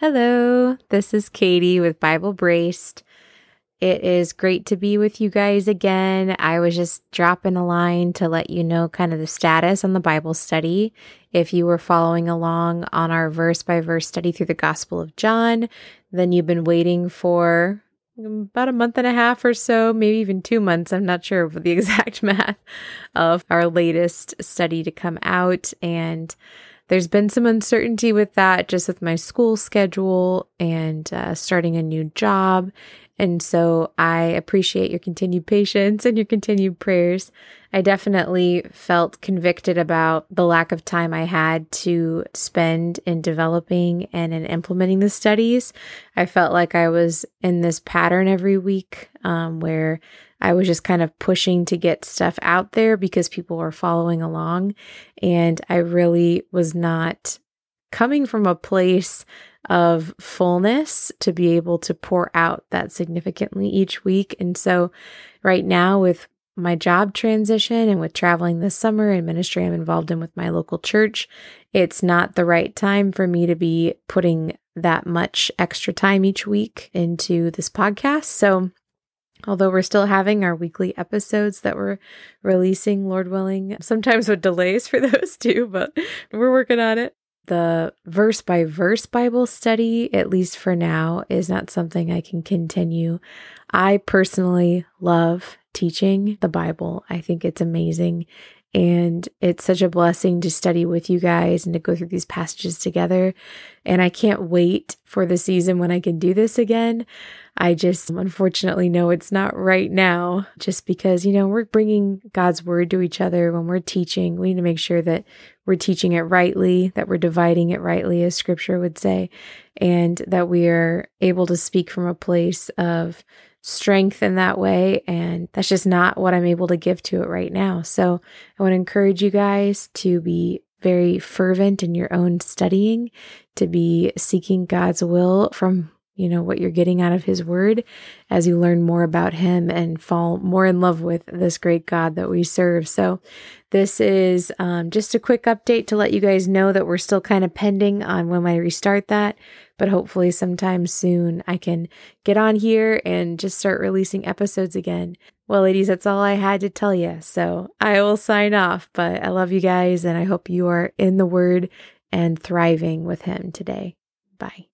Hello, this is Katie with Bible Braced. It is great to be with you guys again. I was just dropping a line to let you know kind of the status on the Bible study. If you were following along on our verse by verse study through the Gospel of John, then you've been waiting for about a month and a half or so, maybe even two months. I'm not sure of the exact math of our latest study to come out. And there's been some uncertainty with that, just with my school schedule and uh, starting a new job. And so I appreciate your continued patience and your continued prayers. I definitely felt convicted about the lack of time I had to spend in developing and in implementing the studies. I felt like I was in this pattern every week um, where I was just kind of pushing to get stuff out there because people were following along. And I really was not coming from a place of fullness to be able to pour out that significantly each week. And so, right now, with my job transition and with traveling this summer and ministry I'm involved in with my local church, it's not the right time for me to be putting that much extra time each week into this podcast. So, Although we're still having our weekly episodes that we're releasing, Lord willing, sometimes with delays for those too, but we're working on it. The verse by verse Bible study, at least for now, is not something I can continue. I personally love teaching the Bible. I think it's amazing. And it's such a blessing to study with you guys and to go through these passages together. And I can't wait for the season when I can do this again. I just unfortunately know it's not right now, just because, you know, we're bringing God's word to each other when we're teaching. We need to make sure that we're teaching it rightly, that we're dividing it rightly, as scripture would say, and that we are able to speak from a place of strength in that way. And that's just not what I'm able to give to it right now. So I want to encourage you guys to be very fervent in your own studying, to be seeking God's will from you know what you're getting out of his word as you learn more about him and fall more in love with this great god that we serve so this is um, just a quick update to let you guys know that we're still kind of pending on when i restart that but hopefully sometime soon I can get on here and just start releasing episodes again. Well, ladies, that's all I had to tell you. So I will sign off, but I love you guys and I hope you are in the word and thriving with Him today. Bye.